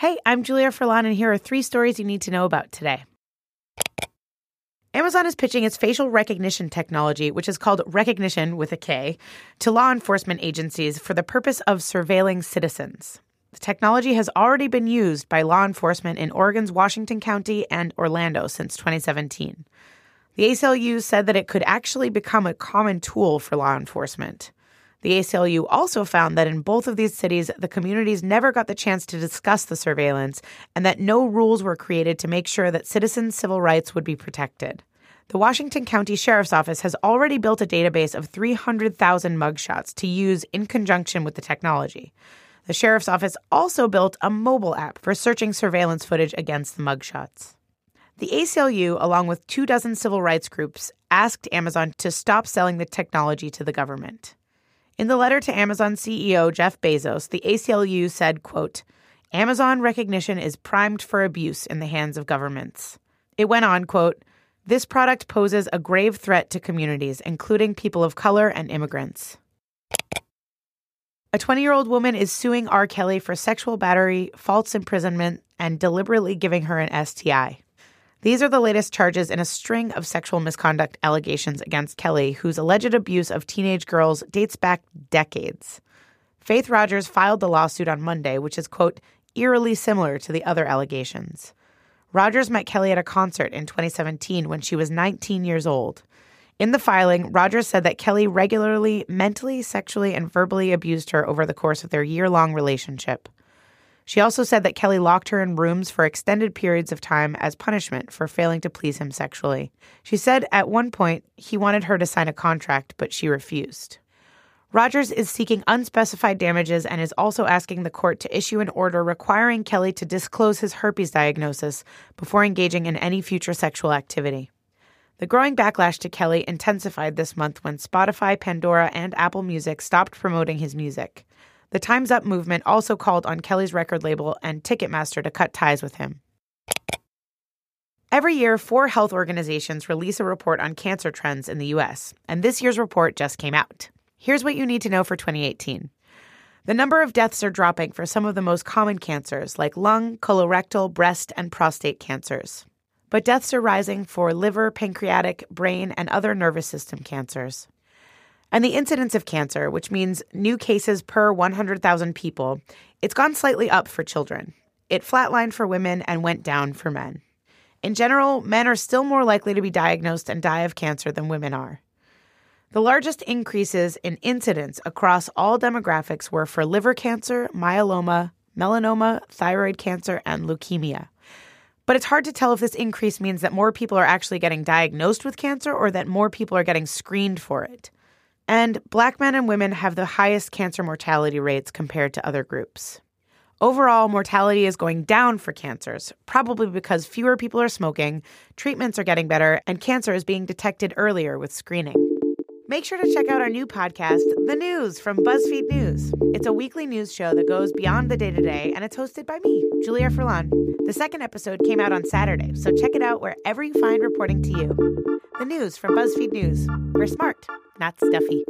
Hey, I'm Julia Furlan, and here are three stories you need to know about today. Amazon is pitching its facial recognition technology, which is called Rekognition with a K, to law enforcement agencies for the purpose of surveilling citizens. The technology has already been used by law enforcement in Oregon's Washington County and Orlando since 2017. The ACLU said that it could actually become a common tool for law enforcement. The ACLU also found that in both of these cities, the communities never got the chance to discuss the surveillance and that no rules were created to make sure that citizens' civil rights would be protected. The Washington County Sheriff's Office has already built a database of 300,000 mugshots to use in conjunction with the technology. The Sheriff's Office also built a mobile app for searching surveillance footage against the mugshots. The ACLU, along with two dozen civil rights groups, asked Amazon to stop selling the technology to the government. In the letter to Amazon CEO Jeff Bezos, the ACLU said, quote, Amazon Rekognition is primed for abuse in the hands of governments. It went on, quote, this product poses a grave threat to communities, including people of color and immigrants. A 20 year old woman is suing R. Kelly for sexual battery, false imprisonment, and deliberately giving her an STI. These are the latest charges in a string of sexual misconduct allegations against Kelly, whose alleged abuse of teenage girls dates back decades. Faith Rogers filed the lawsuit on Monday, which is, quote, eerily similar to the other allegations. Rogers met Kelly at a concert in 2017 when she was 19 years old. In the filing, Rogers said that Kelly regularly mentally, sexually, and verbally abused her over the course of their year long relationship. She also said that Kelly locked her in rooms for extended periods of time as punishment for failing to please him sexually. She said at one point he wanted her to sign a contract, but she refused. Rogers is seeking unspecified damages and is also asking the court to issue an order requiring Kelly to disclose his herpes diagnosis before engaging in any future sexual activity. The growing backlash to Kelly intensified this month when Spotify, Pandora, and Apple Music stopped promoting his music. The Time's Up movement also called on Kelly's record label and Ticketmaster to cut ties with him. Every year, four health organizations release a report on cancer trends in the U.S., and this year's report just came out. Here's what you need to know for 2018. The number of deaths are dropping for some of the most common cancers, like lung, colorectal, breast, and prostate cancers. But deaths are rising for liver, pancreatic, brain, and other nervous system cancers. And the incidence of cancer, which means new cases per 100,000 people, it's gone slightly up for children. It flatlined for women and went down for men. In general, men are still more likely to be diagnosed and die of cancer than women are. The largest increases in incidence across all demographics were for liver cancer, myeloma, melanoma, thyroid cancer, and leukemia. But it's hard to tell if this increase means that more people are actually getting diagnosed with cancer or that more people are getting screened for it. And black men and women have the highest cancer mortality rates compared to other groups. Overall, mortality is going down for cancers, probably because fewer people are smoking, treatments are getting better, and cancer is being detected earlier with screening. Make sure to check out our new podcast, The News from BuzzFeed News. It's a weekly news show that goes beyond the day to day, and it's hosted by me, Julia Furlan. The second episode came out on Saturday, so check it out wherever you find reporting to you. The News from BuzzFeed News. We're smart, not stuffy.